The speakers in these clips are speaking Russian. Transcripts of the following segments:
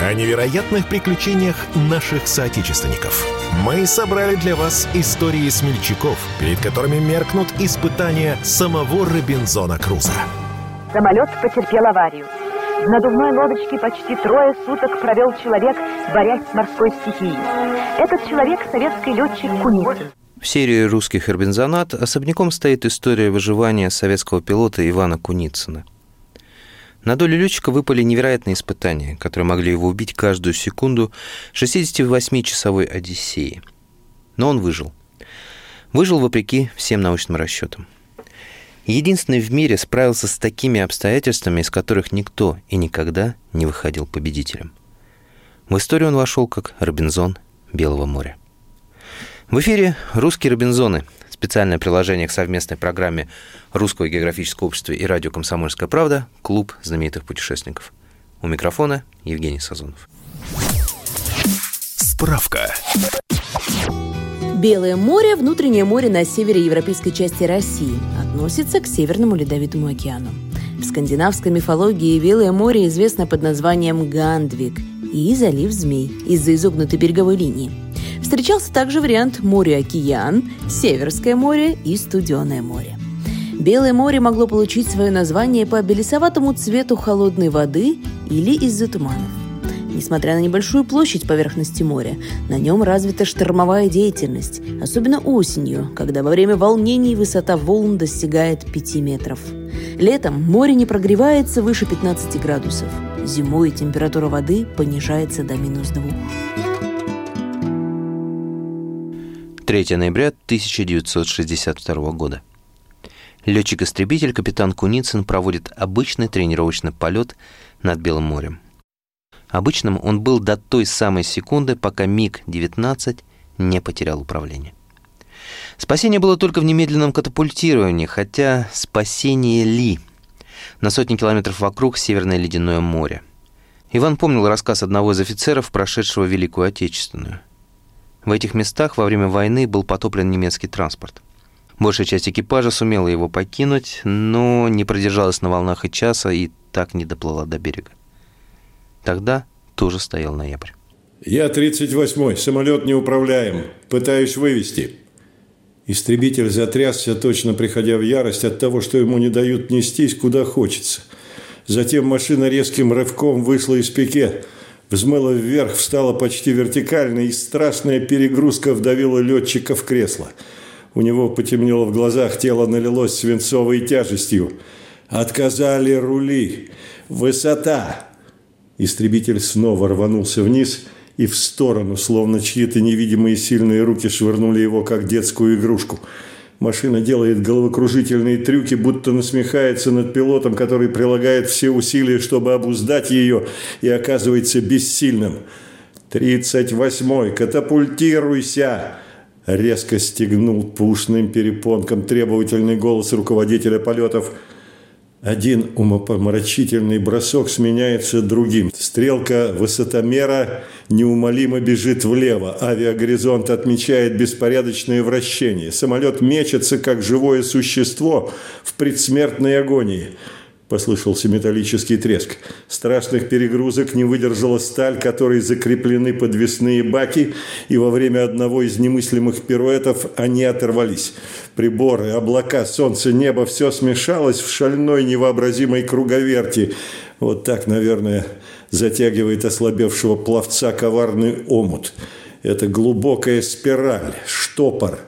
о невероятных приключениях наших соотечественников. Мы собрали для вас истории смельчаков, перед которыми меркнут испытания самого Робинзона Круза. Самолет потерпел аварию. В надувной лодочке почти трое суток провел человек, борясь с морской стихией. Этот человек – советский летчик Куницын. В серии русских «Робинзонат» особняком стоит история выживания советского пилота Ивана Куницына – на долю летчика выпали невероятные испытания, которые могли его убить каждую секунду 68-часовой Одиссеи. Но он выжил. Выжил вопреки всем научным расчетам. Единственный в мире справился с такими обстоятельствами, из которых никто и никогда не выходил победителем. В историю он вошел как Робинзон Белого моря. В эфире «Русские Робинзоны» специальное приложение к совместной программе Русского географического общества и радио «Комсомольская правда» «Клуб знаменитых путешественников». У микрофона Евгений Сазонов. Справка. Белое море – внутреннее море на севере европейской части России. Относится к Северному Ледовитому океану. В скандинавской мифологии Белое море известно под названием Гандвик и залив Змей из-за изогнутой береговой линии – Встречался также вариант море-океан, Северское море и Студеное море. Белое море могло получить свое название по белесоватому цвету холодной воды или из-за туманов. Несмотря на небольшую площадь поверхности моря, на нем развита штормовая деятельность, особенно осенью, когда во время волнений высота волн достигает 5 метров. Летом море не прогревается выше 15 градусов. Зимой температура воды понижается до минус 2. 3 ноября 1962 года. Летчик-истребитель капитан Куницын проводит обычный тренировочный полет над Белым морем. Обычным он был до той самой секунды, пока МиГ-19 не потерял управление. Спасение было только в немедленном катапультировании, хотя спасение ли? На сотни километров вокруг Северное Ледяное море. Иван помнил рассказ одного из офицеров, прошедшего Великую Отечественную. В этих местах во время войны был потоплен немецкий транспорт. Большая часть экипажа сумела его покинуть, но не продержалась на волнах и часа и так не доплыла до берега. Тогда тоже стоял ноябрь. Я 38-й, самолет неуправляем, пытаюсь вывести. Истребитель затрясся, точно приходя в ярость от того, что ему не дают нестись куда хочется. Затем машина резким рывком вышла из пике – взмыла вверх, встала почти вертикально, и страшная перегрузка вдавила летчика в кресло. У него потемнело в глазах, тело налилось свинцовой тяжестью. Отказали рули. Высота. Истребитель снова рванулся вниз и в сторону, словно чьи-то невидимые сильные руки швырнули его, как детскую игрушку – Машина делает головокружительные трюки, будто насмехается над пилотом, который прилагает все усилия, чтобы обуздать ее, и оказывается бессильным. «Тридцать восьмой! Катапультируйся!» Резко стегнул по ушным перепонкам требовательный голос руководителя полетов – один умопомрачительный бросок сменяется другим. Стрелка высотомера неумолимо бежит влево. Авиагоризонт отмечает беспорядочное вращение. Самолет мечется, как живое существо в предсмертной агонии. Послышался металлический треск. Страшных перегрузок не выдержала сталь, которой закреплены подвесные баки, и во время одного из немыслимых пируэтов они оторвались. Приборы, облака, солнце, небо – все смешалось в шальной невообразимой круговерти. Вот так, наверное, затягивает ослабевшего пловца коварный омут. Это глубокая спираль, штопор.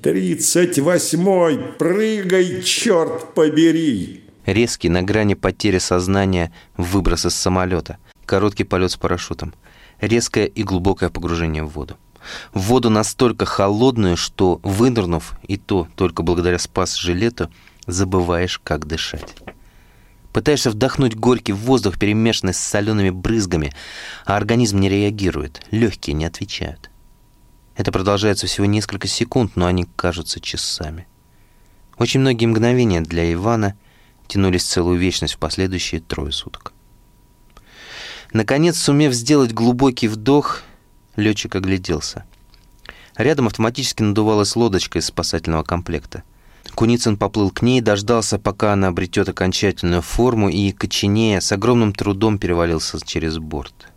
«Тридцать восьмой! Прыгай, черт побери!» Резкий, на грани потери сознания, выброс из самолета. Короткий полет с парашютом. Резкое и глубокое погружение в воду. В воду настолько холодную, что, вынырнув, и то только благодаря спас-жилету, забываешь, как дышать. Пытаешься вдохнуть горький воздух, перемешанный с солеными брызгами, а организм не реагирует, легкие не отвечают. Это продолжается всего несколько секунд, но они кажутся часами. Очень многие мгновения для Ивана тянулись целую вечность в последующие трое суток. Наконец, сумев сделать глубокий вдох, летчик огляделся. Рядом автоматически надувалась лодочка из спасательного комплекта. Куницын поплыл к ней, дождался, пока она обретет окончательную форму, и, коченея, с огромным трудом перевалился через борт.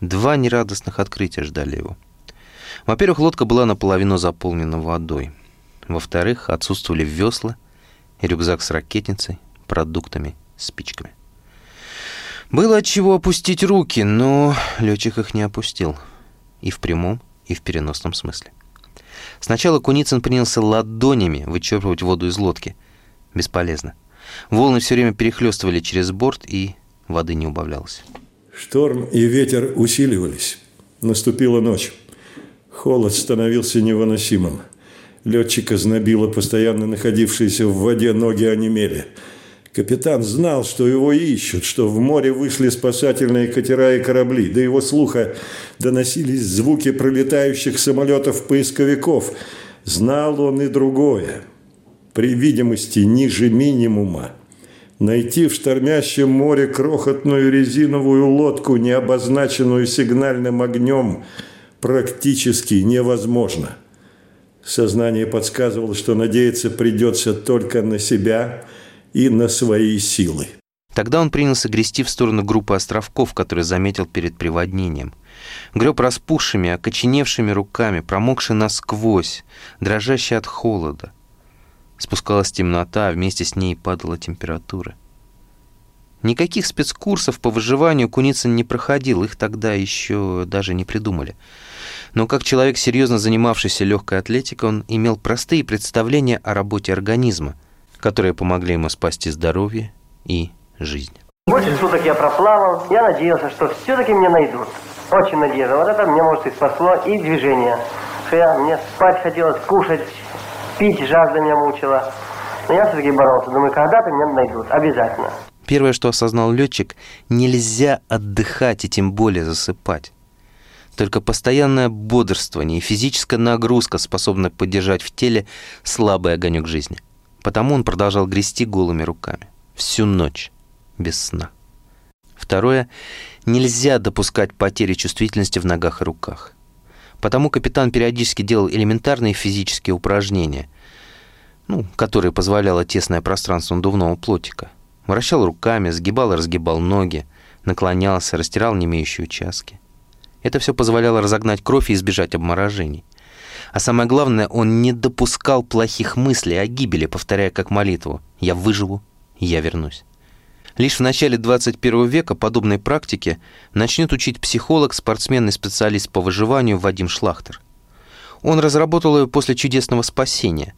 Два нерадостных открытия ждали его. Во-первых, лодка была наполовину заполнена водой. Во-вторых, отсутствовали весла рюкзак с ракетницей, продуктами, спичками. Было от чего опустить руки, но летчик их не опустил. И в прямом, и в переносном смысле. Сначала Куницын принялся ладонями вычерпывать воду из лодки. Бесполезно. Волны все время перехлестывали через борт, и воды не убавлялось. Шторм и ветер усиливались. Наступила ночь. Холод становился невыносимым. Летчика знобило постоянно находившиеся в воде ноги онемели. Капитан знал, что его ищут, что в море вышли спасательные катера и корабли. До его слуха доносились звуки пролетающих самолетов-поисковиков. Знал он и другое. При видимости ниже минимума найти в штормящем море крохотную резиновую лодку, не обозначенную сигнальным огнем, практически невозможно. Сознание подсказывало, что надеяться придется только на себя – и на свои силы. Тогда он принялся грести в сторону группы островков, которые заметил перед приводнением. Греб распухшими, окоченевшими руками, промокший насквозь, дрожащий от холода. Спускалась темнота, а вместе с ней падала температура. Никаких спецкурсов по выживанию Куницын не проходил, их тогда еще даже не придумали. Но как человек, серьезно занимавшийся легкой атлетикой, он имел простые представления о работе организма, которые помогли ему спасти здоровье и жизнь. Больше суток я проплавал, я надеялся, что все-таки меня найдут. Очень надеялся. Вот это мне, может, и спасло, и движение. Что я, мне спать хотелось, кушать, пить, жажда меня мучила. Но я все-таки боролся. Думаю, когда-то меня найдут. Обязательно. Первое, что осознал летчик, нельзя отдыхать и тем более засыпать. Только постоянное бодрствование и физическая нагрузка способны поддержать в теле слабый огонек жизни. Потому он продолжал грести голыми руками. Всю ночь. Без сна. Второе. Нельзя допускать потери чувствительности в ногах и руках. Потому капитан периодически делал элементарные физические упражнения, ну, которые позволяло тесное пространство надувного плотика. Вращал руками, сгибал и разгибал ноги, наклонялся, растирал немеющие участки. Это все позволяло разогнать кровь и избежать обморожений. А самое главное, он не допускал плохих мыслей о гибели, повторяя как молитву «Я выживу, я вернусь». Лишь в начале 21 века подобной практике начнет учить психолог, спортсмен и специалист по выживанию Вадим Шлахтер. Он разработал ее после чудесного спасения.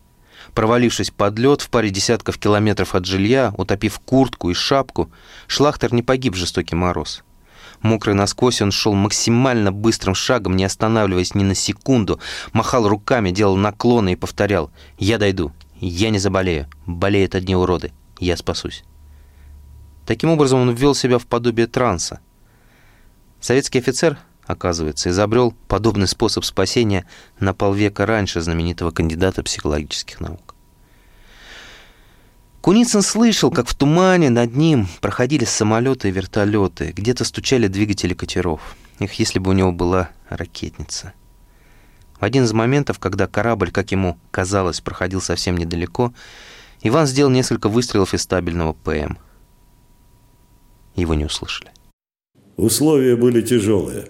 Провалившись под лед в паре десятков километров от жилья, утопив куртку и шапку, Шлахтер не погиб в жестокий мороз. Мокрый насквозь, он шел максимально быстрым шагом, не останавливаясь ни на секунду, махал руками, делал наклоны и повторял «Я дойду, я не заболею, болеют одни уроды, я спасусь». Таким образом, он ввел себя в подобие транса. Советский офицер, оказывается, изобрел подобный способ спасения на полвека раньше знаменитого кандидата психологических наук. Куницын слышал, как в тумане над ним проходили самолеты и вертолеты, где-то стучали двигатели катеров. Их, если бы у него была ракетница. В один из моментов, когда корабль, как ему казалось, проходил совсем недалеко, Иван сделал несколько выстрелов из стабильного ПМ. Его не услышали. Условия были тяжелые.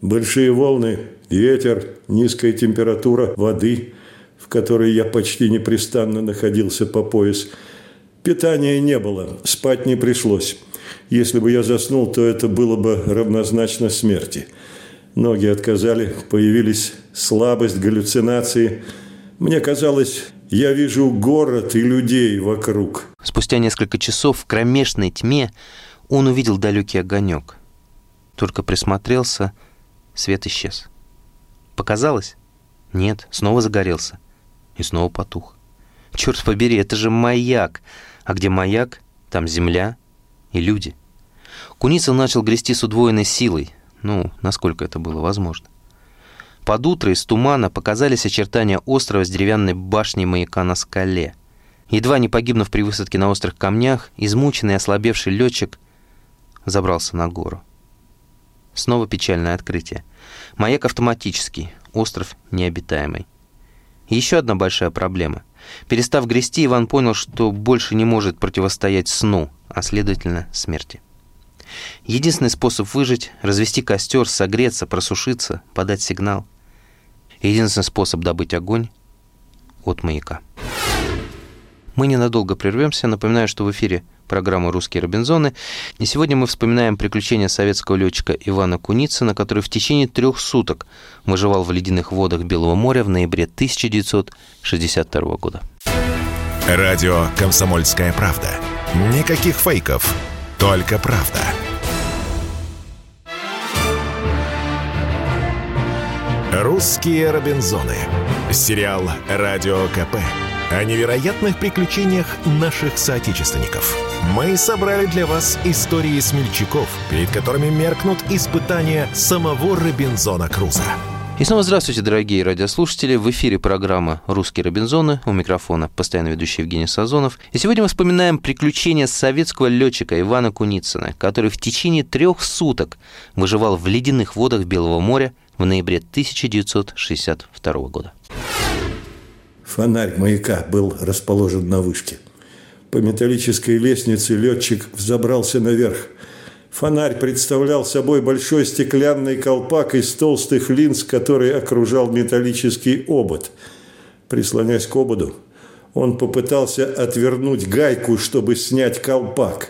Большие волны, ветер, низкая температура воды, в которой я почти непрестанно находился по пояс – Питания не было, спать не пришлось. Если бы я заснул, то это было бы равнозначно смерти. Ноги отказали, появились слабость, галлюцинации. Мне казалось, я вижу город и людей вокруг. Спустя несколько часов в кромешной тьме он увидел далекий огонек. Только присмотрелся, свет исчез. Показалось? Нет, снова загорелся. И снова потух. Черт побери, это же маяк! А где маяк, там земля и люди. Куницын начал грести с удвоенной силой, ну, насколько это было возможно. Под утро из тумана показались очертания острова с деревянной башней маяка на скале. Едва не погибнув при высадке на острых камнях, измученный и ослабевший летчик забрался на гору. Снова печальное открытие. Маяк автоматический, остров необитаемый. еще одна большая проблема. Перестав грести, Иван понял, что больше не может противостоять сну, а следовательно смерти. Единственный способ выжить – развести костер, согреться, просушиться, подать сигнал. Единственный способ добыть огонь – от маяка. Мы ненадолго прервемся. Напоминаю, что в эфире программа «Русские Робинзоны». И сегодня мы вспоминаем приключения советского летчика Ивана Куницына, который в течение трех суток выживал в ледяных водах Белого моря в ноябре 1962 года. Радио «Комсомольская правда». Никаких фейков, только правда. «Русские Робинзоны». Сериал «Радио КП» о невероятных приключениях наших соотечественников. Мы собрали для вас истории смельчаков, перед которыми меркнут испытания самого Робинзона Круза. И снова здравствуйте, дорогие радиослушатели. В эфире программа «Русские Робинзоны». У микрофона постоянно ведущий Евгений Сазонов. И сегодня мы вспоминаем приключения советского летчика Ивана Куницына, который в течение трех суток выживал в ледяных водах Белого моря в ноябре 1962 года. Фонарь маяка был расположен на вышке. По металлической лестнице летчик взобрался наверх. Фонарь представлял собой большой стеклянный колпак из толстых линз, который окружал металлический обод. Прислонясь к ободу, он попытался отвернуть гайку, чтобы снять колпак.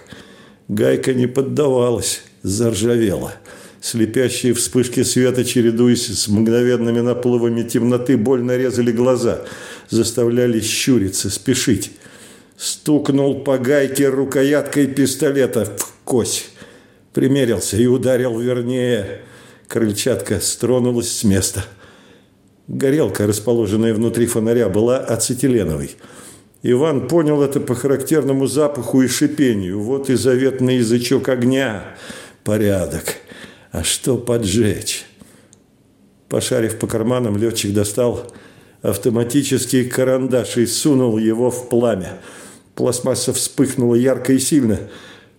Гайка не поддавалась, заржавела. Слепящие вспышки света, чередуясь с мгновенными наплывами темноты, больно резали глаза – заставляли щуриться, спешить. Стукнул по гайке рукояткой пистолета в кость. Примерился и ударил вернее. Крыльчатка стронулась с места. Горелка, расположенная внутри фонаря, была ацетиленовой. Иван понял это по характерному запаху и шипению. Вот и заветный язычок огня. Порядок. А что поджечь? Пошарив по карманам, летчик достал автоматический карандаш и сунул его в пламя. Пластмасса вспыхнула ярко и сильно.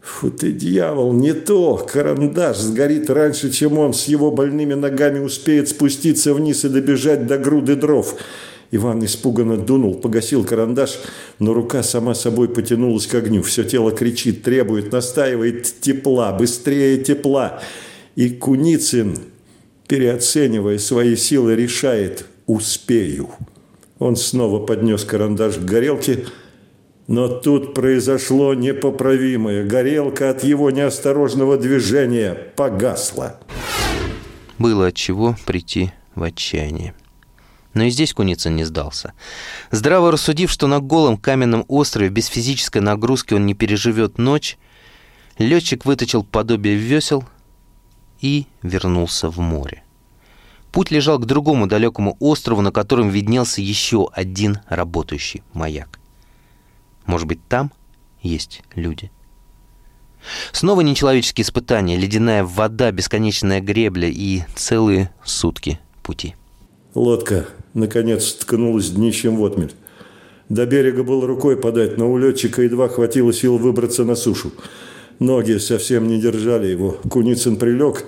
Фу ты, дьявол, не то! Карандаш сгорит раньше, чем он с его больными ногами успеет спуститься вниз и добежать до груды дров. Иван испуганно дунул, погасил карандаш, но рука сама собой потянулась к огню. Все тело кричит, требует, настаивает тепла, быстрее тепла. И Куницын, переоценивая свои силы, решает – успею. Он снова поднес карандаш к горелке, но тут произошло непоправимое. Горелка от его неосторожного движения погасла. Было от чего прийти в отчаяние. Но и здесь Куницын не сдался. Здраво рассудив, что на голом каменном острове без физической нагрузки он не переживет ночь, летчик выточил подобие весел и вернулся в море. Путь лежал к другому далекому острову, на котором виднелся еще один работающий маяк. Может быть, там есть люди. Снова нечеловеческие испытания, ледяная вода, бесконечная гребля и целые сутки пути. Лодка, наконец, ткнулась днищем в отмель. До берега было рукой подать, но у летчика едва хватило сил выбраться на сушу. Ноги совсем не держали его. Куницын прилег,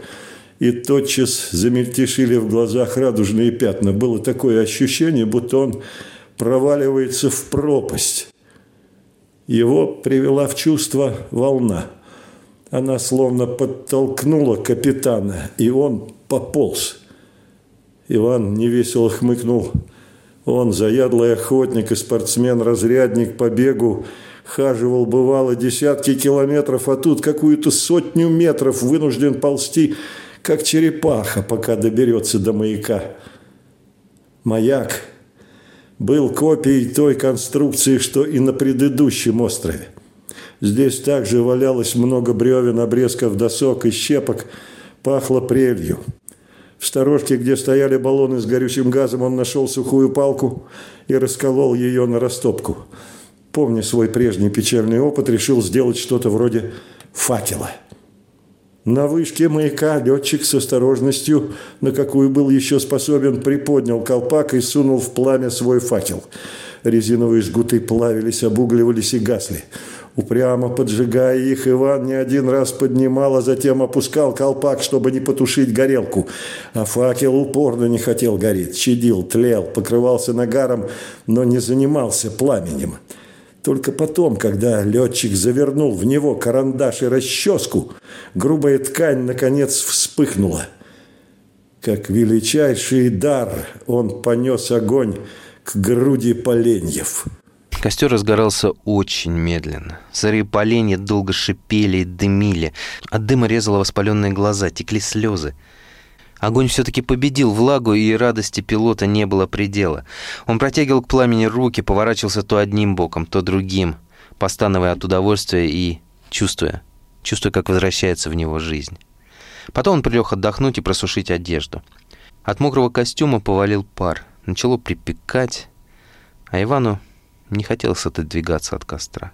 и тотчас замельтешили в глазах радужные пятна. Было такое ощущение, будто он проваливается в пропасть. Его привела в чувство волна. Она словно подтолкнула капитана, и он пополз. Иван невесело хмыкнул. Он, заядлый охотник и спортсмен-разрядник по бегу, хаживал, бывало, десятки километров, а тут какую-то сотню метров вынужден ползти – как черепаха, пока доберется до маяка. Маяк был копией той конструкции, что и на предыдущем острове. Здесь также валялось много бревен, обрезков досок и щепок, пахло прелью. В сторожке, где стояли баллоны с горючим газом, он нашел сухую палку и расколол ее на растопку. Помня свой прежний печальный опыт, решил сделать что-то вроде факела – На вышке маяка летчик с осторожностью, на какую был еще способен, приподнял колпак и сунул в пламя свой факел. Резиновые жгуты плавились, обугливались и гасли. Упрямо поджигая их, Иван не один раз поднимал, а затем опускал колпак, чтобы не потушить горелку. А факел упорно не хотел гореть, чадил, тлел, покрывался нагаром, но не занимался пламенем. Только потом, когда летчик завернул в него карандаш и расческу, грубая ткань, наконец, вспыхнула. Как величайший дар он понес огонь к груди поленьев. Костер разгорался очень медленно. Сырые поленья долго шипели и дымили. От дыма резало воспаленные глаза, текли слезы. Огонь все-таки победил влагу, и радости пилота не было предела. Он протягивал к пламени руки, поворачивался то одним боком, то другим, постановая от удовольствия и чувствуя, чувствуя, как возвращается в него жизнь. Потом он прилег отдохнуть и просушить одежду. От мокрого костюма повалил пар. Начало припекать, а Ивану не хотелось отодвигаться от костра.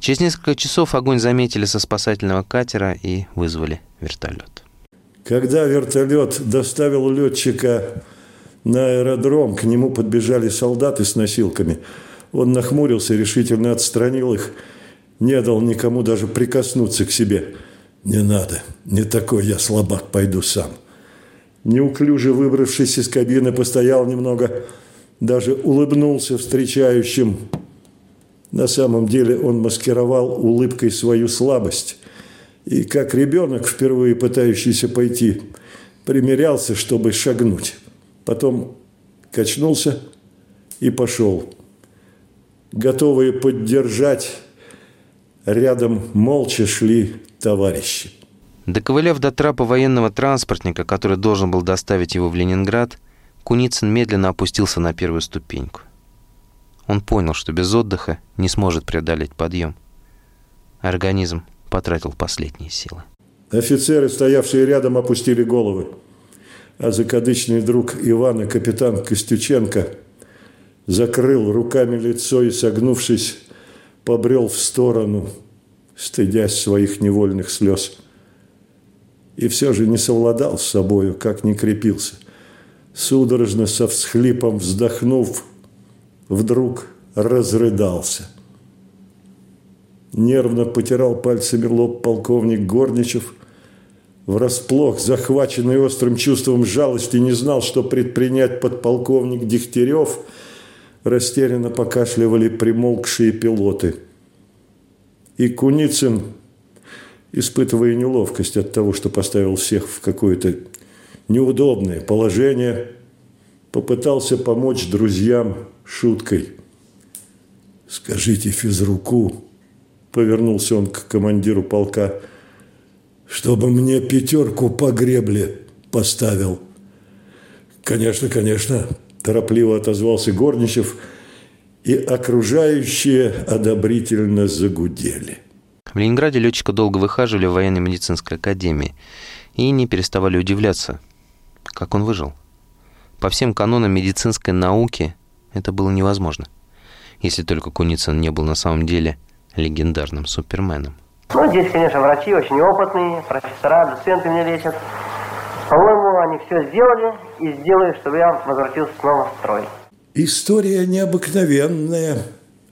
Через несколько часов огонь заметили со спасательного катера и вызвали вертолет. Когда вертолет доставил летчика на аэродром, к нему подбежали солдаты с носилками. Он нахмурился, решительно отстранил их, не дал никому даже прикоснуться к себе. «Не надо, не такой я слабак, пойду сам». Неуклюже выбравшись из кабины, постоял немного, даже улыбнулся встречающим. На самом деле он маскировал улыбкой свою слабость – и как ребенок, впервые пытающийся пойти, примерялся, чтобы шагнуть. Потом качнулся и пошел. Готовые поддержать, рядом молча шли товарищи. Доковыляв до трапа военного транспортника, который должен был доставить его в Ленинград, Куницын медленно опустился на первую ступеньку. Он понял, что без отдыха не сможет преодолеть подъем. Организм потратил последние силы. Офицеры, стоявшие рядом, опустили головы. А закадычный друг Ивана, капитан Костюченко, закрыл руками лицо и, согнувшись, побрел в сторону, стыдясь своих невольных слез. И все же не совладал с собою, как не крепился. Судорожно со всхлипом вздохнув, вдруг разрыдался – Нервно потирал пальцами лоб полковник Горничев. Врасплох, захваченный острым чувством жалости, не знал, что предпринять подполковник Дегтярев. Растерянно покашливали примолкшие пилоты. И Куницын, испытывая неловкость от того, что поставил всех в какое-то неудобное положение, попытался помочь друзьям шуткой. «Скажите физруку, Повернулся он к командиру полка. «Чтобы мне пятерку по гребле поставил». «Конечно, конечно», – торопливо отозвался Горничев, и окружающие одобрительно загудели. В Ленинграде летчика долго выхаживали в военной медицинской академии и не переставали удивляться, как он выжил. По всем канонам медицинской науки это было невозможно, если только Куницын не был на самом деле – легендарным Суперменом. Ну, здесь, конечно, врачи очень опытные, профессора, доценты меня лечат. По-моему, они все сделали и сделают, чтобы я возвратился снова в строй. История необыкновенная,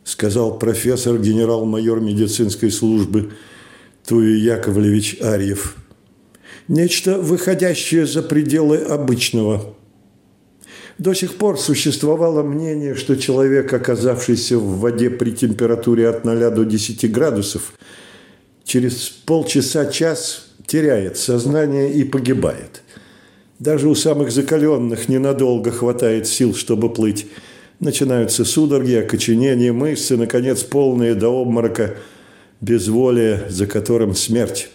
сказал профессор, генерал-майор медицинской службы Туй Яковлевич Арьев. Нечто, выходящее за пределы обычного – до сих пор существовало мнение, что человек, оказавшийся в воде при температуре от 0 до 10 градусов, через полчаса-час теряет сознание и погибает. Даже у самых закаленных ненадолго хватает сил, чтобы плыть. Начинаются судороги, окоченение мышцы, наконец, полные до обморока, безволие, за которым смерть.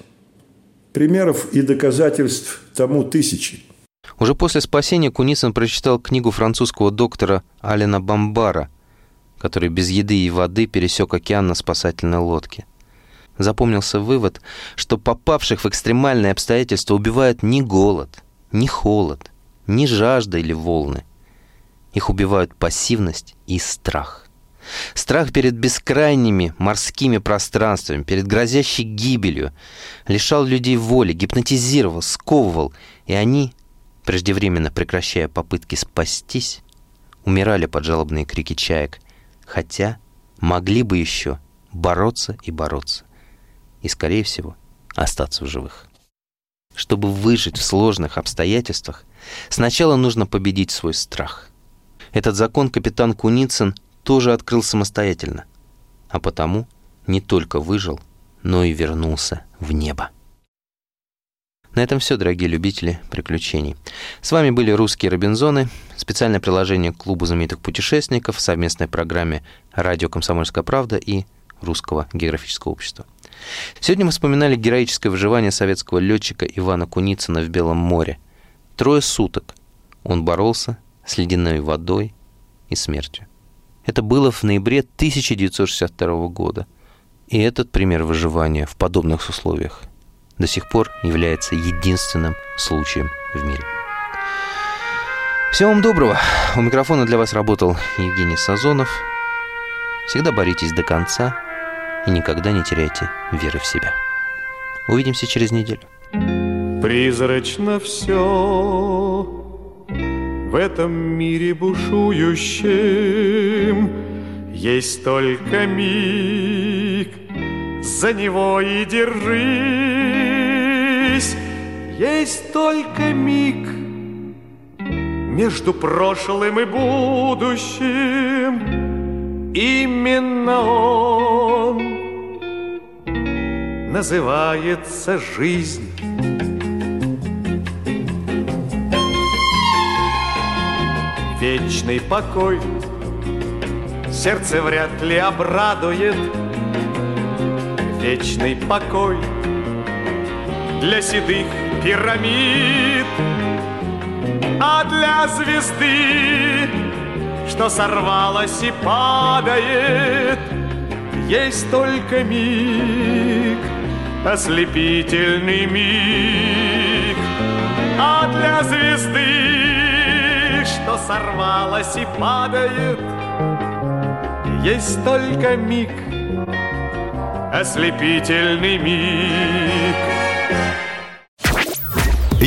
Примеров и доказательств тому тысячи. Уже после спасения Куницын прочитал книгу французского доктора Алена Бомбара, который без еды и воды пересек океан на спасательной лодке. Запомнился вывод, что попавших в экстремальные обстоятельства убивает не голод, не холод, не жажда или волны. Их убивают пассивность и страх. Страх перед бескрайними морскими пространствами, перед грозящей гибелью лишал людей воли, гипнотизировал, сковывал, и они, преждевременно прекращая попытки спастись, умирали под жалобные крики чаек, хотя могли бы еще бороться и бороться, и, скорее всего, остаться в живых. Чтобы выжить в сложных обстоятельствах, сначала нужно победить свой страх. Этот закон капитан Куницын тоже открыл самостоятельно, а потому не только выжил, но и вернулся в небо. На этом все, дорогие любители приключений. С вами были «Русские Робинзоны», специальное приложение к Клубу знаменитых путешественников в совместной программе «Радио Комсомольская правда» и Русского географического общества. Сегодня мы вспоминали героическое выживание советского летчика Ивана Куницына в Белом море. Трое суток он боролся с ледяной водой и смертью. Это было в ноябре 1962 года. И этот пример выживания в подобных условиях до сих пор является единственным случаем в мире. Всего вам доброго. У микрофона для вас работал Евгений Сазонов. Всегда боритесь до конца и никогда не теряйте веры в себя. Увидимся через неделю. Призрачно все в этом мире бушующем Есть только миг, за него и держись Есть только миг между прошлым и будущим Именно он называется жизнь. Вечный покой сердце вряд ли обрадует. Вечный покой для седых пирамид, а для звезды что сорвалось и падает, есть только миг, ослепительный миг. А для звезды, что сорвалось и падает, есть только миг, ослепительный миг.